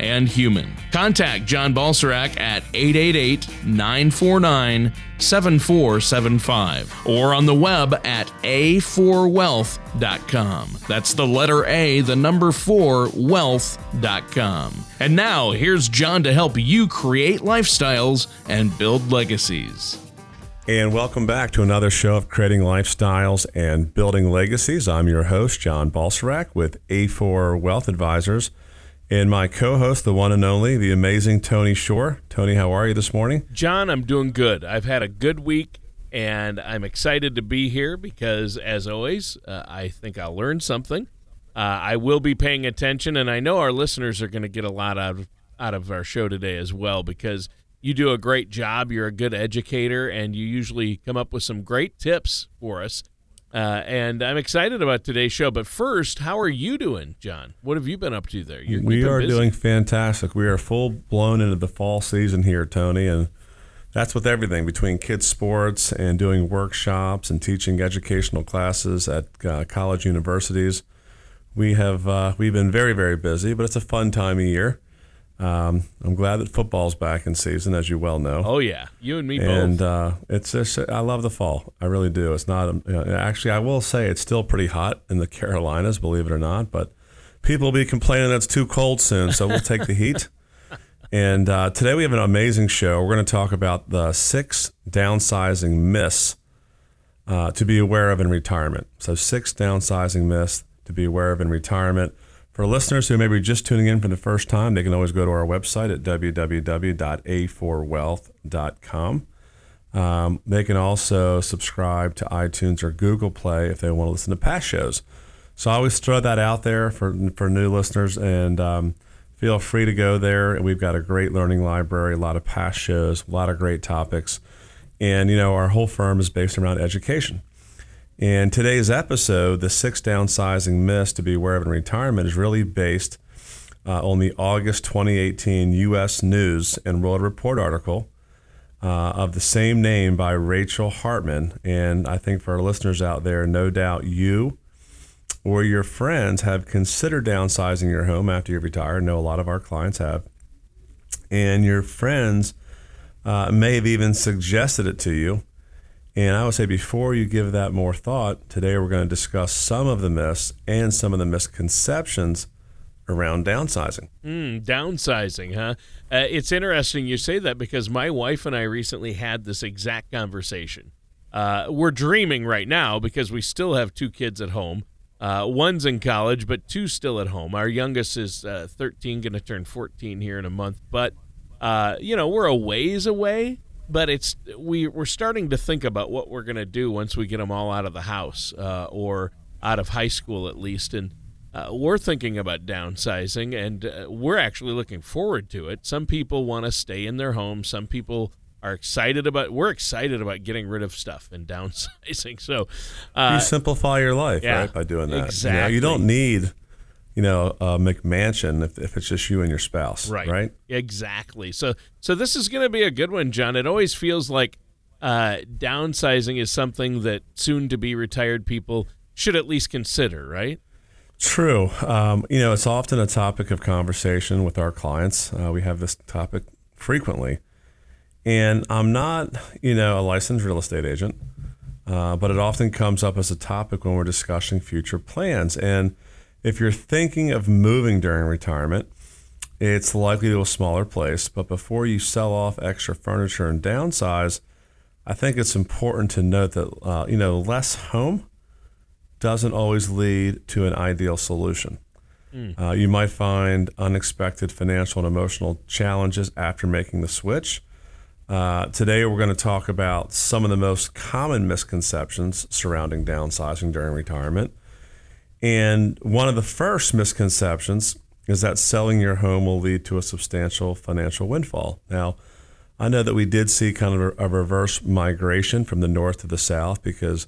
and human. Contact John Balserac at 888 949 7475 or on the web at a4wealth.com. That's the letter A, the number 4, wealth.com. And now, here's John to help you create lifestyles and build legacies. And welcome back to another show of creating lifestyles and building legacies. I'm your host, John Balserac with A4 Wealth Advisors. And my co host, the one and only, the amazing Tony Shore. Tony, how are you this morning? John, I'm doing good. I've had a good week and I'm excited to be here because, as always, uh, I think I'll learn something. Uh, I will be paying attention, and I know our listeners are going to get a lot out of, out of our show today as well because you do a great job. You're a good educator, and you usually come up with some great tips for us uh, and I'm excited about today's show. But first, how are you doing, John? What have you been up to there? You're, we are busy. doing fantastic. We are full blown into the fall season here, Tony, and that's with everything between kids sports and doing workshops and teaching educational classes at uh, college universities. We have uh, we've been very very busy, but it's a fun time of year. Um, I'm glad that football's back in season, as you well know. Oh yeah, you and me and, both. And uh, it's just I love the fall. I really do. It's not you know, actually I will say it's still pretty hot in the Carolinas, believe it or not. But people will be complaining that it's too cold soon, so we'll take the heat. And uh, today we have an amazing show. We're going to talk about the six downsizing myths uh, to be aware of in retirement. So six downsizing myths to be aware of in retirement. For listeners who may be just tuning in for the first time, they can always go to our website at www.a4wealth.com. Um, they can also subscribe to iTunes or Google Play if they want to listen to past shows. So I always throw that out there for, for new listeners and um, feel free to go there. We've got a great learning library, a lot of past shows, a lot of great topics. And, you know, our whole firm is based around education. And today's episode, the six downsizing myths to be aware of in retirement, is really based uh, on the August 2018 U.S. News and World Report article uh, of the same name by Rachel Hartman. And I think for our listeners out there, no doubt you or your friends have considered downsizing your home after you've retired. I know a lot of our clients have. And your friends uh, may have even suggested it to you. And I would say before you give that more thought, today we're going to discuss some of the myths and some of the misconceptions around downsizing. Mm, downsizing, huh? Uh, it's interesting you say that because my wife and I recently had this exact conversation. Uh, we're dreaming right now because we still have two kids at home. Uh, one's in college, but two still at home. Our youngest is uh, 13, going to turn 14 here in a month. But, uh, you know, we're a ways away but it's we we're starting to think about what we're going to do once we get them all out of the house uh, or out of high school at least. And uh, we're thinking about downsizing and uh, we're actually looking forward to it. Some people want to stay in their home. Some people are excited about we're excited about getting rid of stuff and downsizing. So uh, you simplify your life yeah, right by doing that. Exactly. you, know, you don't need you know, a McMansion if, if it's just you and your spouse. Right. Right. Exactly. So so this is going to be a good one, John. It always feels like uh, downsizing is something that soon to be retired people should at least consider, right? True. Um, you know, it's often a topic of conversation with our clients. Uh, we have this topic frequently. And I'm not, you know, a licensed real estate agent, uh, but it often comes up as a topic when we're discussing future plans. And if you're thinking of moving during retirement, it's likely to a smaller place. But before you sell off extra furniture and downsize, I think it's important to note that uh, you know less home doesn't always lead to an ideal solution. Mm. Uh, you might find unexpected financial and emotional challenges after making the switch. Uh, today, we're going to talk about some of the most common misconceptions surrounding downsizing during retirement. And one of the first misconceptions is that selling your home will lead to a substantial financial windfall. Now, I know that we did see kind of a, reverse migration from the north to the south because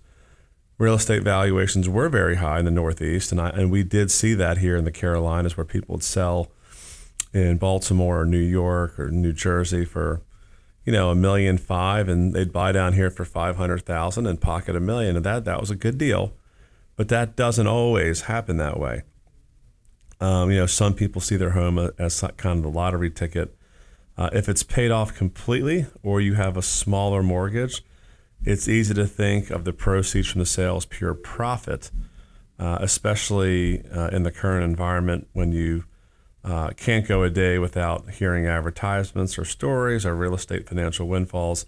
real estate valuations were very high in the Northeast, and I and we did see that here in the Carolinas where people would sell in Baltimore or New York or New Jersey for you know a million five, and they'd buy down here for five hundred thousand and pocket a million, and that that was a good deal, but that doesn't always happen that way. Um, you know, some people see their home as kind of the lottery ticket. Uh, if it's paid off completely, or you have a smaller mortgage it's easy to think of the proceeds from the sale as pure profit, uh, especially uh, in the current environment when you uh, can't go a day without hearing advertisements or stories or real estate financial windfalls.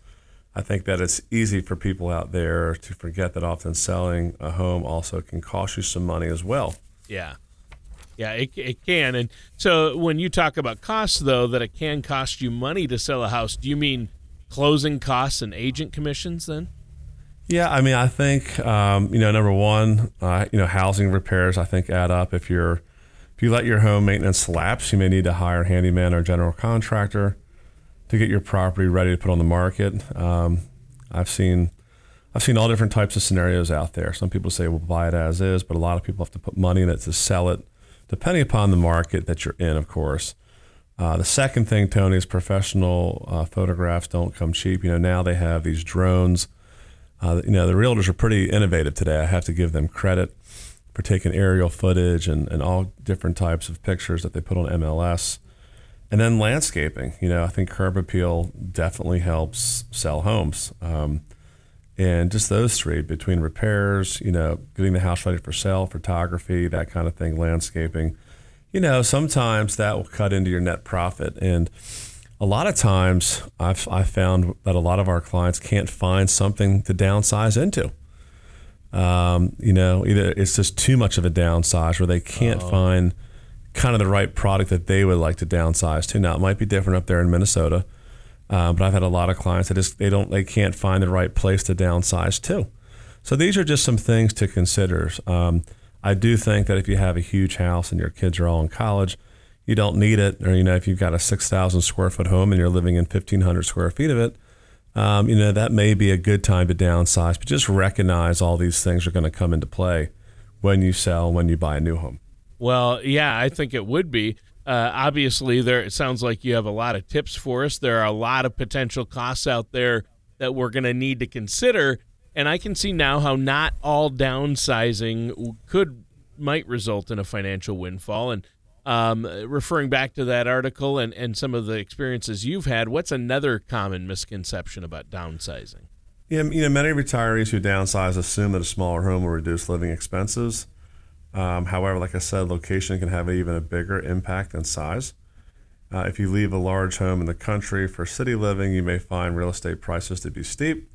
I think that it's easy for people out there to forget that often selling a home also can cost you some money as well. Yeah. Yeah, it, it can. And so when you talk about costs, though, that it can cost you money to sell a house, do you mean closing costs and agent commissions then? Yeah, I mean, I think um, you know, number one, uh, you know, housing repairs I think add up. If you're if you let your home maintenance lapse, you may need to hire a handyman or general contractor to get your property ready to put on the market. Um, I've seen I've seen all different types of scenarios out there. Some people say, "Well, buy it as is," but a lot of people have to put money in it to sell it, depending upon the market that you're in, of course. Uh, the second thing, Tony, is professional uh, photographs don't come cheap. You know, now they have these drones. Uh, you know, the realtors are pretty innovative today. I have to give them credit for taking aerial footage and, and all different types of pictures that they put on MLS. And then landscaping. You know, I think curb appeal definitely helps sell homes. Um, and just those three between repairs, you know, getting the house ready for sale, photography, that kind of thing, landscaping you know, sometimes that will cut into your net profit. And a lot of times I've, I've found that a lot of our clients can't find something to downsize into. Um, you know, either it's just too much of a downsize or they can't oh. find kind of the right product that they would like to downsize to. Now, it might be different up there in Minnesota. Uh, but I've had a lot of clients that just they don't they can't find the right place to downsize to. So these are just some things to consider. Um, I do think that if you have a huge house and your kids are all in college, you don't need it. Or, you know, if you've got a 6,000 square foot home and you're living in 1,500 square feet of it, um, you know, that may be a good time to downsize. But just recognize all these things are going to come into play when you sell, when you buy a new home. Well, yeah, I think it would be. Uh, obviously, there it sounds like you have a lot of tips for us. There are a lot of potential costs out there that we're going to need to consider and I can see now how not all downsizing could might result in a financial windfall. And um, referring back to that article and, and some of the experiences you've had, what's another common misconception about downsizing? Yeah, you know, many retirees who downsize assume that a smaller home will reduce living expenses. Um, however, like I said, location can have even a bigger impact than size. Uh, if you leave a large home in the country for city living, you may find real estate prices to be steep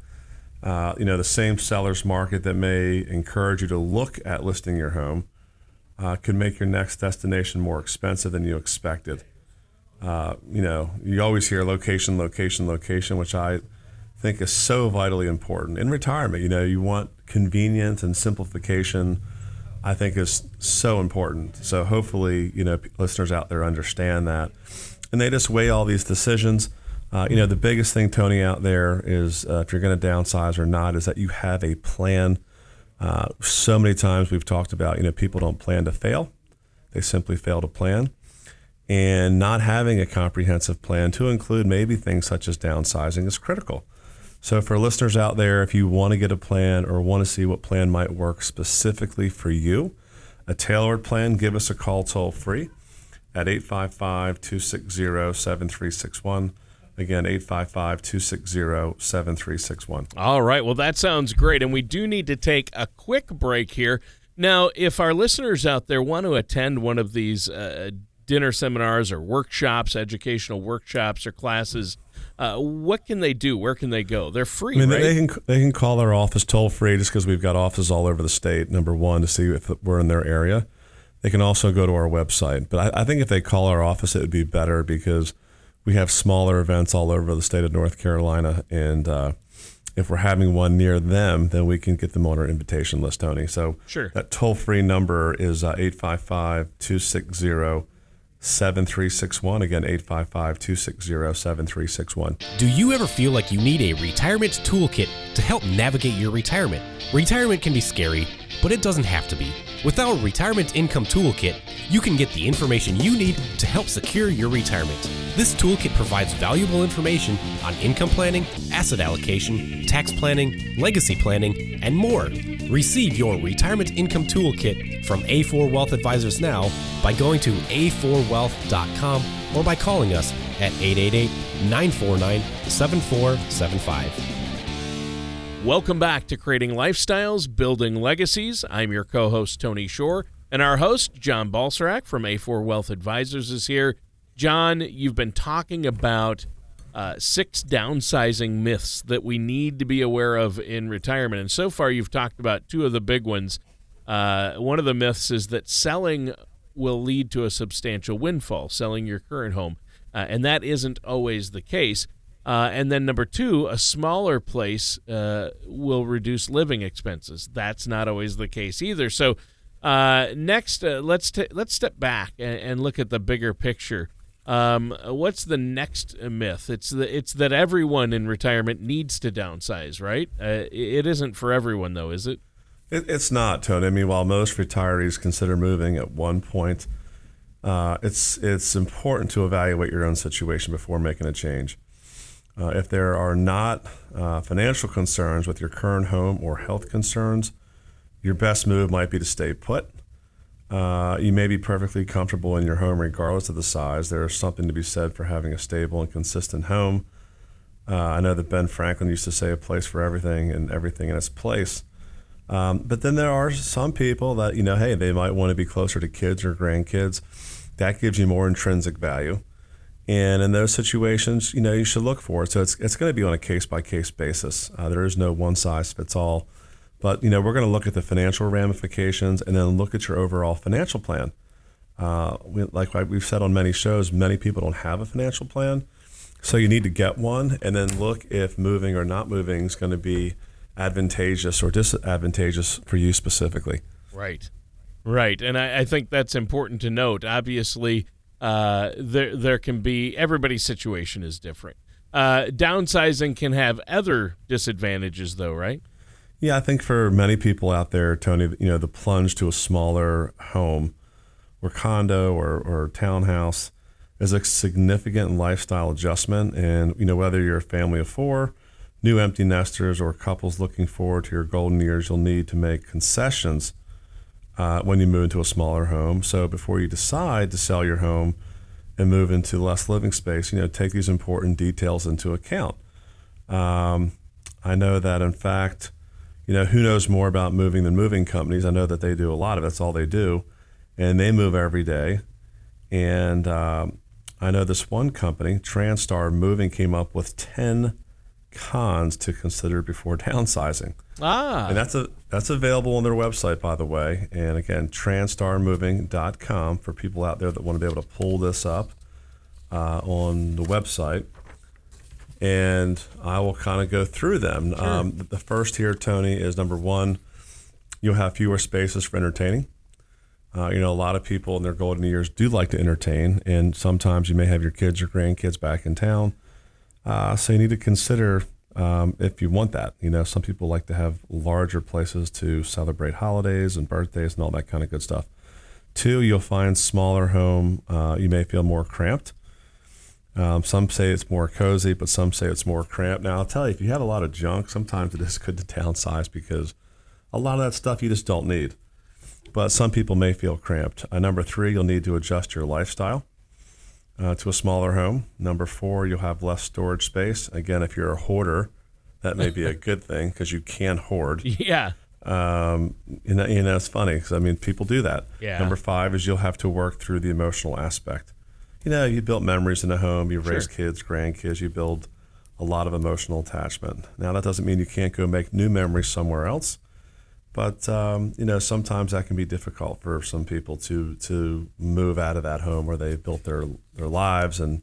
uh, you know, the same seller's market that may encourage you to look at listing your home uh, could make your next destination more expensive than you expected. Uh, you know, you always hear location, location, location, which I think is so vitally important in retirement. You know, you want convenience and simplification. I think is so important. So hopefully, you know, listeners out there understand that, and they just weigh all these decisions. Uh, you know, the biggest thing, Tony, out there is uh, if you're going to downsize or not, is that you have a plan. Uh, so many times we've talked about, you know, people don't plan to fail; they simply fail to plan. And not having a comprehensive plan to include maybe things such as downsizing is critical. So, for listeners out there, if you want to get a plan or want to see what plan might work specifically for you, a tailored plan, give us a call toll free at 855 260 7361. Again, 855 260 7361. All right. Well, that sounds great. And we do need to take a quick break here. Now, if our listeners out there want to attend one of these uh, dinner seminars or workshops, educational workshops or classes, uh, what can they do? Where can they go? They're free. I mean, right? they can they can call our office toll free just because we've got offices all over the state. Number one, to see if we're in their area. They can also go to our website. But I, I think if they call our office, it would be better because we have smaller events all over the state of North Carolina, and uh, if we're having one near them, then we can get them on our invitation list, Tony. So sure. that toll free number is uh, 855 260 7361. Again, 855 260 7361. Do you ever feel like you need a retirement toolkit to help navigate your retirement? Retirement can be scary, but it doesn't have to be. With our Retirement Income Toolkit, you can get the information you need to help secure your retirement. This toolkit provides valuable information on income planning, asset allocation, tax planning, legacy planning, and more. Receive your Retirement Income Toolkit from A4 Wealth Advisors now by going to a4wealth.com or by calling us at 888 949 7475. Welcome back to Creating Lifestyles, Building Legacies. I'm your co host, Tony Shore, and our host, John Balserac from A4 Wealth Advisors, is here. John, you've been talking about uh, six downsizing myths that we need to be aware of in retirement. And so far, you've talked about two of the big ones. Uh, one of the myths is that selling will lead to a substantial windfall, selling your current home. Uh, and that isn't always the case. Uh, and then number two, a smaller place uh, will reduce living expenses. That's not always the case either. So uh, next, uh, let's t- let's step back and, and, look at the bigger picture. Um, what's the next myth? It's the, it's that everyone in retirement needs to downsize, right? Uh, it isn't for everyone, though, is it? it? It's not, Tony. I mean, while most retirees consider moving at one point, uh, it's it's important to evaluate your own situation before making a change. Uh, if there are not uh, financial concerns with your current home or health concerns, your best move might be to stay put. Uh, you may be perfectly comfortable in your home regardless of the size. There is something to be said for having a stable and consistent home. Uh, I know that Ben Franklin used to say a place for everything and everything in its place. Um, but then there are some people that, you know, hey, they might want to be closer to kids or grandkids. That gives you more intrinsic value. And in those situations, you know, you should look for it. So it's, it's going to be on a case by case basis. Uh, there is no one size fits all. But, you know, we're going to look at the financial ramifications and then look at your overall financial plan. Uh, we, like we've said on many shows, many people don't have a financial plan. So you need to get one and then look if moving or not moving is going to be advantageous or disadvantageous for you specifically. Right. Right. And I, I think that's important to note. Obviously, uh, there there can be everybody's situation is different. Uh, downsizing can have other disadvantages, though, right? Yeah, I think for many people out there, Tony, you know, the plunge to a smaller home or condo or, or townhouse is a significant lifestyle adjustment. And, you know, whether you're a family of four, new empty nesters, or couples looking forward to your golden years, you'll need to make concessions uh, when you move into a smaller home. So before you decide to sell your home and move into less living space, you know, take these important details into account. Um, I know that, in fact, you know, who knows more about moving than moving companies? I know that they do a lot of it. That's all they do, and they move every day. And um, I know this one company, Transtar Moving, came up with ten cons to consider before downsizing. Ah. And that's a that's available on their website, by the way. And again, transtarmoving.com for people out there that want to be able to pull this up uh, on the website. And I will kind of go through them. Sure. Um, the first here, Tony, is number one, you'll have fewer spaces for entertaining. Uh, you know, a lot of people in their golden years do like to entertain, and sometimes you may have your kids or grandkids back in town. Uh, so you need to consider um, if you want that. You know, some people like to have larger places to celebrate holidays and birthdays and all that kind of good stuff. Two, you'll find smaller home. Uh, you may feel more cramped. Um, some say it's more cozy, but some say it's more cramped. Now, I'll tell you, if you have a lot of junk, sometimes it is good to downsize because a lot of that stuff you just don't need. But some people may feel cramped. Uh, number three, you'll need to adjust your lifestyle uh, to a smaller home. Number four, you'll have less storage space. Again, if you're a hoarder, that may be a good thing because you can hoard. Yeah. Um, you know, you know, it's funny because I mean, people do that. Yeah. Number five is you'll have to work through the emotional aspect. You know, you built memories in a home, you raise sure. kids, grandkids, you build a lot of emotional attachment. Now, that doesn't mean you can't go make new memories somewhere else. But um, you know, sometimes that can be difficult for some people to to move out of that home where they've built their their lives and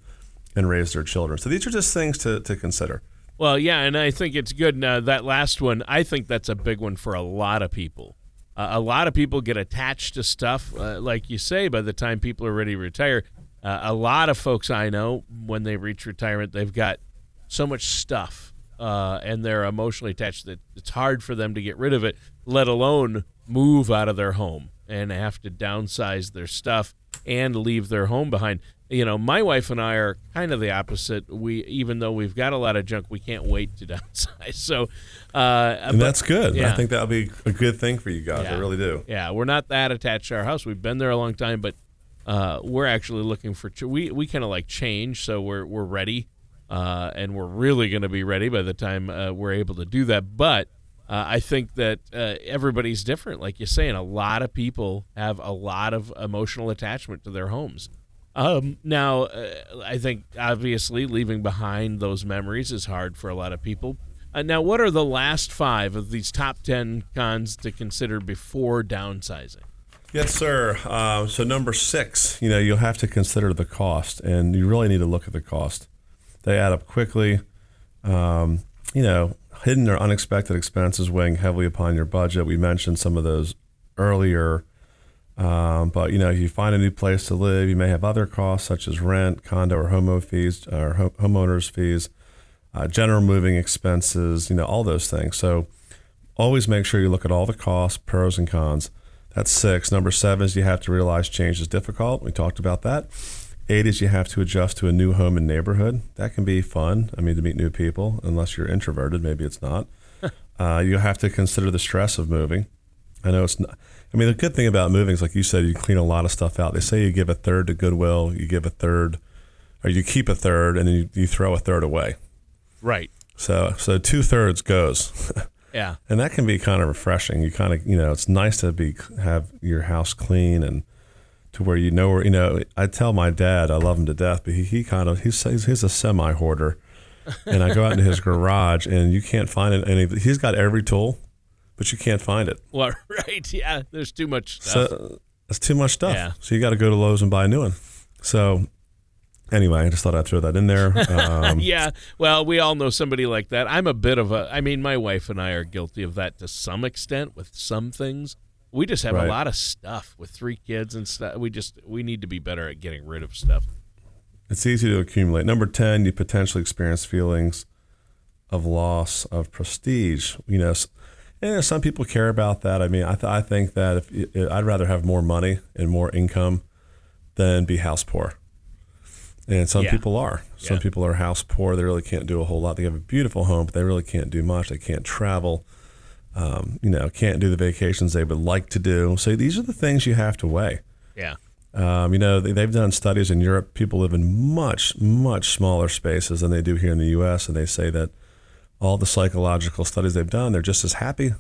and raised their children. So these are just things to to consider. Well, yeah, and I think it's good. Uh, that last one, I think that's a big one for a lot of people. Uh, a lot of people get attached to stuff, uh, like you say. By the time people are ready to retire, Uh, a lot of folks I know, when they reach retirement, they've got so much stuff uh, and they're emotionally attached that it's hard for them to get rid of it, let alone move out of their home and have to downsize their stuff and leave their home behind. You know, my wife and I are kind of the opposite. We, even though we've got a lot of junk, we can't wait to downsize. So, uh, and but- that's good. yeah. I think that would be a good thing for you guys. I really do. Yeah, we're not that attached to our house. We've been there a long time, but uh, we're actually looking for ch- we we kind of like change, so we're we're ready, uh, and we're really going to be ready by the time uh, we're able to do that. But uh, I think that uh, everybody's different, like you're saying. A lot of people have a lot of emotional attachment to their homes. Um, now, uh, I think obviously leaving behind those memories is hard for a lot of people. Now, what are the last five of these top 10 cons to consider before downsizing? Yes, sir. Uh, so number six, you know, you'll have to consider the cost, and you really need to look at the cost. They add up quickly. Um, you know, hidden or unexpected expenses weighing heavily upon your budget. We mentioned some of those earlier. Um, but you know, if you find a new place to live, you may have other costs such as rent, condo or homo fees, or ho- homeowners fees, uh, general moving expenses. You know, all those things. So always make sure you look at all the costs, pros and cons. That's six. Number seven is you have to realize change is difficult. We talked about that. Eight is you have to adjust to a new home and neighborhood. That can be fun. I mean, to meet new people, unless you're introverted, maybe it's not. uh, you have to consider the stress of moving. I know it's not. I mean, the good thing about moving is, like you said, you clean a lot of stuff out. They say you give a third to Goodwill, you give a third, or you keep a third, and then you, you throw a third away. Right. So, so two thirds goes. Yeah. and that can be kind of refreshing. You kind of, you know, it's nice to be have your house clean and to where you know where you know. I tell my dad I love him to death, but he, he kind of he's he's, he's a semi hoarder, and I go out into his garage and you can't find it. And he's got every tool, but you can't find it. Well, right. Yeah. There's too much stuff. So that's too much stuff. Yeah. So you got to go to Lowe's and buy a new one. So anyway, I just thought I'd throw that in there. Um, yeah. Well, we all know somebody like that. I'm a bit of a. I mean, my wife and I are guilty of that to some extent with some things. We just have Right. a lot of stuff with three kids and stuff. We just we need to be better at getting rid of stuff. It's easy to accumulate. Number 10, you potentially experience feelings of loss of prestige. You know, and some people care about that. I mean, I, th- I think that if I'd rather have more money and more income than be house poor. And some Yeah. people are. Some Yeah. people are house poor. They really can't do a whole lot. They have a beautiful home, but they really can't do much. They can't travel. Um, you know, can't do the vacations they would like to do. So these are the things you have to weigh. Yeah. Um, you know, they, they've done studies in Europe. People live in much, much smaller spaces than they do here in the U.S., and they say that all the psychological studies they've done, they're just as happy.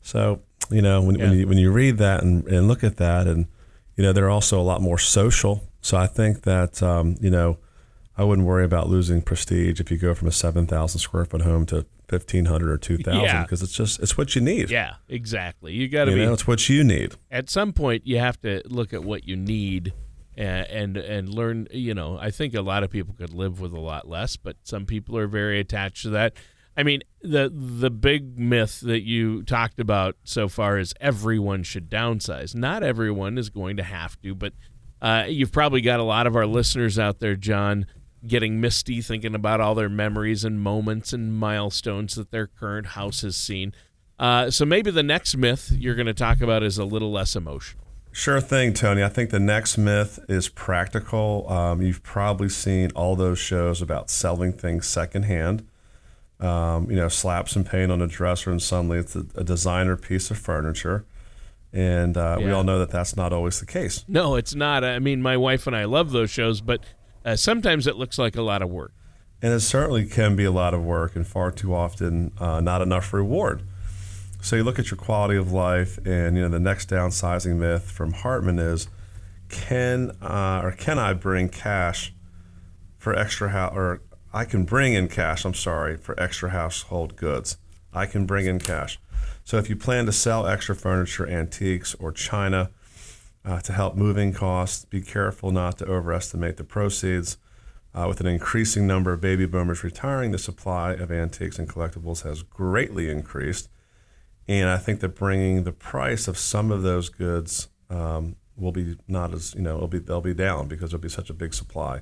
So, you know, when, when you when you read that and, and look at that, and you know, they're also a lot more social. So I think that um, you know, I wouldn't worry about losing prestige if you go from a seven thousand square foot home to fifteen hundred or two thousand Yeah. because it's just it's what you need. Yeah. Exactly. You got to be know, it's what you need. at some point you have to look at what you need and, and and learn you know i think a lot of people could live with a lot less but some people are very attached to that i mean the the big myth that you talked about so far is everyone should downsize not everyone is going to have to but uh, you've probably got a lot of our listeners out there john getting misty thinking about all their memories and moments and milestones that their current house has seen uh, so maybe the next myth you're going to talk about is a little less emotional. Sure thing, Tony. I think the next myth is practical. Um, you've probably seen all those shows about selling things secondhand. Um, you know, slap some paint on a dresser, and suddenly it's a, a designer piece of furniture. And uh, we all know that that's not always the case. No, it's not. I mean, my wife and I love those shows, but uh, sometimes it looks like a lot of work. And it certainly can be a lot of work, and far too often uh, not enough reward. So you look at your quality of life, and you know the next downsizing myth from Hartman is, can uh, or can I bring cash for extra house, or I can bring in cash. I'm sorry for extra household goods. I can bring in cash. So if you plan to sell extra furniture, antiques, or china uh, to help moving costs, be careful not to overestimate the proceeds. Uh, with an increasing number of baby boomers retiring, the supply of antiques and collectibles has greatly increased. And I think that bringing the price of some of those goods um, will be not as you know it'll be they'll be down because there'll be such a big supply.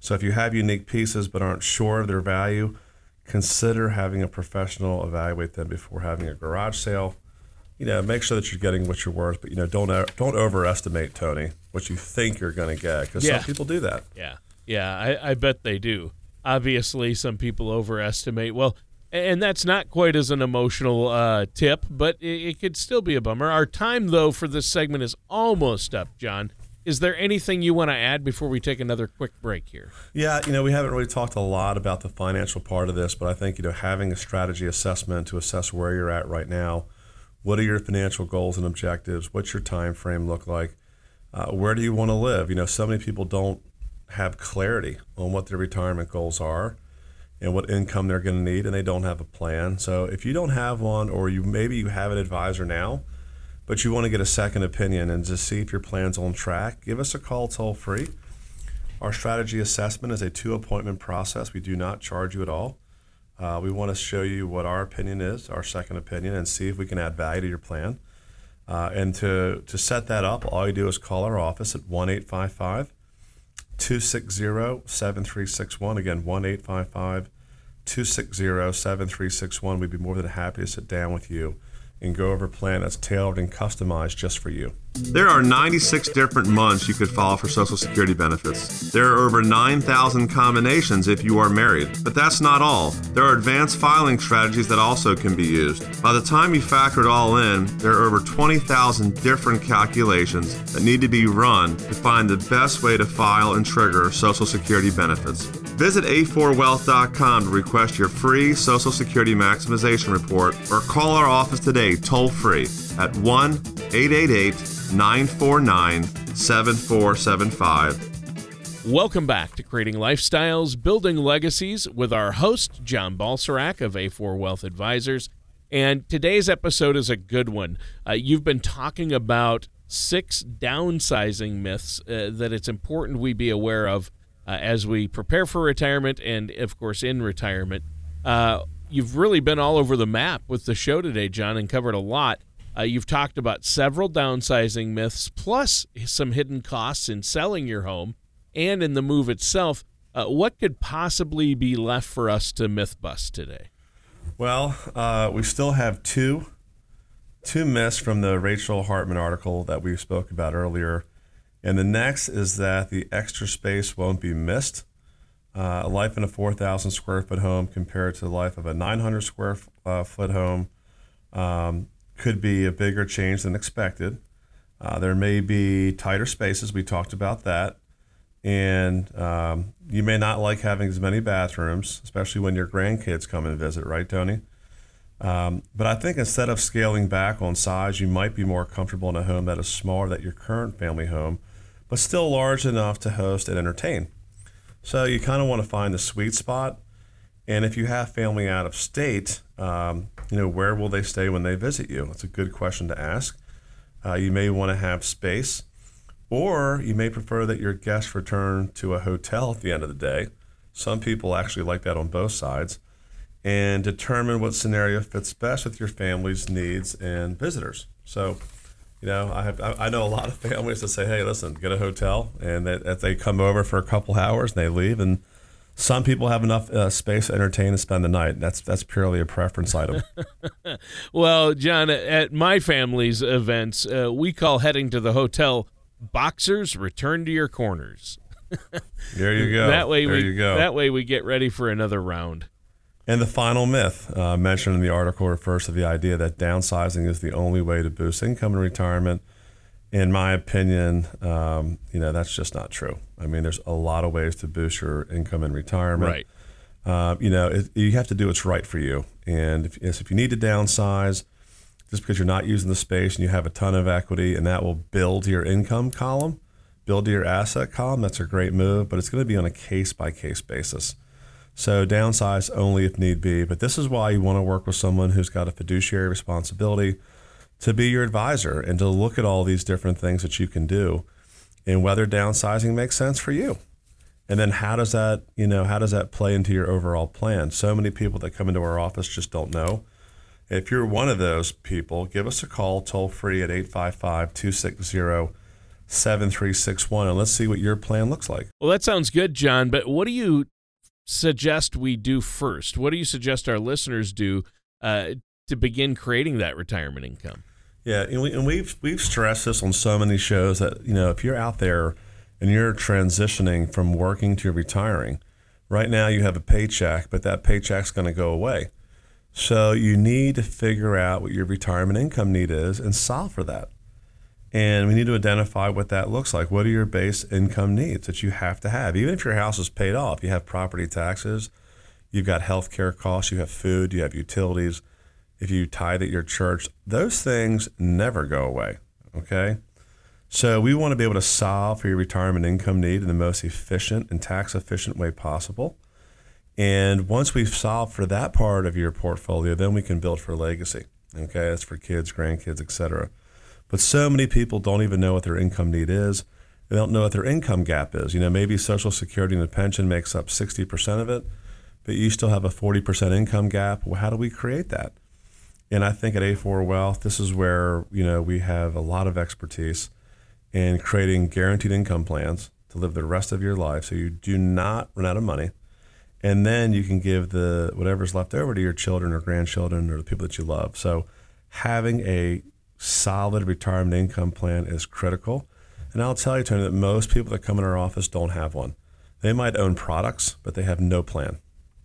So if you have unique pieces but aren't sure of their value, consider having a professional evaluate them before having a garage sale. You know, make sure that you're getting what you're worth, but you know, don't don't overestimate Tony what you think you're going to get because Yeah. some people do that. Yeah, yeah, I, I bet they do. Obviously, some people overestimate. Well, and that's not quite as an emotional uh, tip, but it, it could still be a bummer. Our time, though, for this segment is almost up, John. Is there anything you want to add before we take another quick break here? Yeah, you know, we haven't really talked a lot about the financial part of this, but I think, you know, having a strategy assessment to assess where you're at right now, what are your financial goals and objectives? What's your time frame look like? Uh, where do you want to live? You know, so many people don't have clarity on what their retirement goals are and what income they're going to need, and they don't have a plan. So if you don't have one, or you maybe you have an advisor now, but you want to get a second opinion and just see if your plan's on track, give us a call toll free. Our strategy assessment is a two appointment process. We do not charge you at all. Uh, we want to show you what our opinion is, our second opinion, and see if we can add value to your plan. Uh, and to, to set that up, all you do is call our office at 1 855 260 7361. Again, 1 855 260 7361. We'd be more than happy to sit down with you and go over a plan that's tailored and customized just for you. There are 96 different months you could file for Social Security benefits. There are over 9,000 combinations if you are married. But that's not all. There are advanced filing strategies that also can be used. By the time you factor it all in, there are over 20,000 different calculations that need to be run to find the best way to file and trigger Social Security benefits. Visit a4wealth.com to request your free Social Security maximization report or call our office today toll free at 1 888 949 7475. Welcome back to Creating Lifestyles, Building Legacies with our host, John Balserac of A4 Wealth Advisors. And today's episode is a good one. Uh, you've been talking about six downsizing myths uh, that it's important we be aware of uh, as we prepare for retirement and, of course, in retirement. Uh, you've really been all over the map with the show today, John, and covered a lot. Uh, you've talked about several downsizing myths, plus some hidden costs in selling your home and in the move itself. Uh, what could possibly be left for us to myth bust today? Well, uh, we still have two two myths from the Rachel Hartman article that we spoke about earlier. And the next is that the extra space won't be missed. Uh, life in a 4,000 square foot home compared to the life of a 900 square uh, foot home um, could be a bigger change than expected. Uh, there may be tighter spaces. We talked about that. And um, you may not like having as many bathrooms, especially when your grandkids come and visit, right, Tony? Um, but I think instead of scaling back on size, you might be more comfortable in a home that is smaller than your current family home, but still large enough to host and entertain. So you kind of want to find the sweet spot. And if you have family out of state, um, you know, where will they stay when they visit you? That's a good question to ask. Uh, you may want to have space, or you may prefer that your guests return to a hotel at the end of the day. Some people actually like that on both sides. And determine what scenario fits best with your family's needs and visitors. So, you know, I have I know a lot of families that say, "Hey, listen, get a hotel," and that, that they come over for a couple hours and they leave. And some people have enough uh, space to entertain and spend the night. That's that's purely a preference item. Well, John, at my family's events, uh, we call heading to the hotel "Boxers Return to Your Corners." there you go. That way, there we you go. that way we get ready for another round. And the final myth uh, mentioned in the article refers to the idea that downsizing is the only way to boost income in retirement. In my opinion, um, you know that's just not true. I mean, there's a lot of ways to boost your income in retirement. Right. Uh, you know, it, you have to do what's right for you. And if, if you need to downsize, just because you're not using the space and you have a ton of equity, and that will build your income column, build your asset column, that's a great move. But it's going to be on a case by case basis. So downsize only if need be. But this is why you want to work with someone who's got a fiduciary responsibility to be your advisor and to look at all these different things that you can do and whether downsizing makes sense for you. And then how does that, you know, how does that play into your overall plan? So many people that come into our office just don't know. If you're one of those people, give us a call toll free at 855 260 7361 and let's see what your plan looks like. Well, that sounds good, John, but what do you suggest we do first? What do you suggest our listeners do uh, to begin creating that retirement income? Yeah, and, we, and we've we've stressed this on so many shows that you know if you're out there and you're transitioning from working to retiring, right now you have a paycheck, but that paycheck's going to go away. So you need to figure out what your retirement income need is and solve for that. And we need to identify what that looks like. What are your base income needs that you have to have? Even if your house is paid off, you have property taxes, you've got health care costs, you have food, you have utilities. If you tithe at your church, those things never go away. Okay. So we want to be able to solve for your retirement income need in the most efficient and tax efficient way possible. And once we've solved for that part of your portfolio, then we can build for legacy. Okay, that's for kids, grandkids, etc. But so many people don't even know what their income need is. They don't know what their income gap is. You know, maybe Social Security and a pension makes up 60% of it, but you still have a 40% income gap. Well, how do we create that? And I think at A4 Wealth, this is where, you know, we have a lot of expertise in creating guaranteed income plans to live the rest of your life so you do not run out of money and then you can give the whatever's left over to your children or grandchildren or the people that you love. So having a solid retirement income plan is critical. And I'll tell you, Tony, that most people that come in our office don't have one. They might own products, but they have no plan.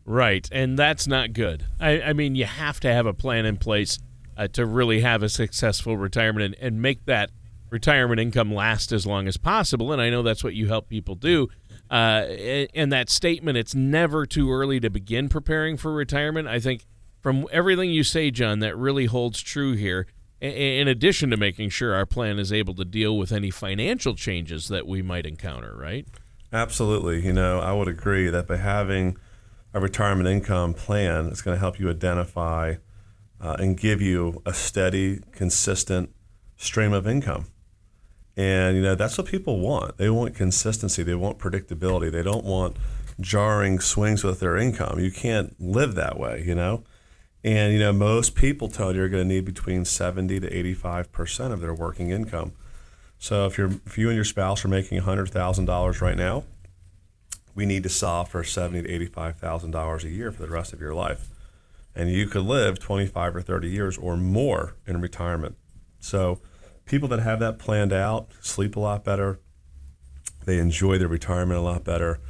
Right, and that's not good. I, I mean, you have to have a plan in place uh, to really have a successful retirement and, and make that retirement income last as long as possible. And I know that's what you help people do. Uh, and that statement, it's never too early to begin preparing for retirement. I think from everything you say, John, that really holds true here. In addition to making sure our plan is able to deal with any financial changes that we might encounter, right? Absolutely. You know, I would agree that by having a retirement income plan, it's going to help you identify uh, and give you a steady, consistent stream of income. And you know that's what people want. They want consistency. They want predictability. They don't want jarring swings with their income. You can't live that way, you know. And you know most people, tell you are going to need between seventy to eighty-five percent of their working income. So if you're if you and your spouse are making hundred thousand dollars right now, we need to solve for seventy to eighty-five thousand dollars a year for the rest of your life, and you could live twenty-five or thirty years or more in retirement. So people that have that planned out sleep a lot better. They enjoy their retirement a lot better.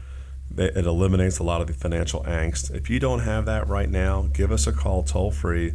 It eliminates a lot of the financial angst. If you don't have that right now, give us a call toll free.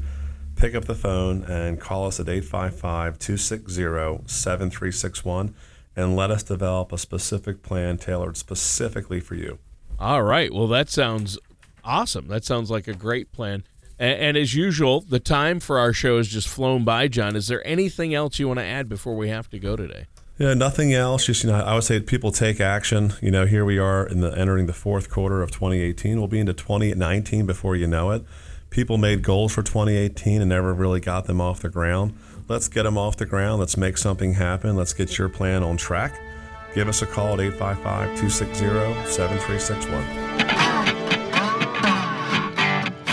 Pick up the phone and call us at 855 260 7361 and let us develop a specific plan tailored specifically for you. All right. Well, that sounds awesome. That sounds like a great plan. And, and, as usual, the time for our show has just flown by, John. Is there anything else you want to add before we have to go today? Yeah, nothing else. Just you know, I would say people take action. You know, here we are in the entering the fourth quarter of 2018. We'll be into 2019 before you know it. People made goals for 2018 and never really got them off the ground. Let's get them off the ground. Let's make something happen. Let's get your plan on track. Give us a call at 855 260 7361.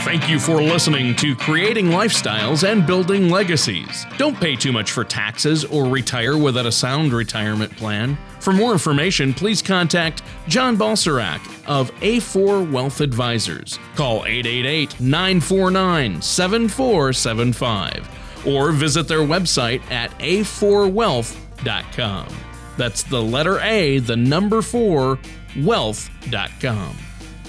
Thank you for listening to Creating Lifestyles and Building Legacies. Don't pay too much for taxes or retire without a sound retirement plan. For more information, please contact John Balserac of A4 Wealth Advisors. Call 888 949 7475 or visit their website at a4wealth.com. That's the letter A, the number 4, wealth.com.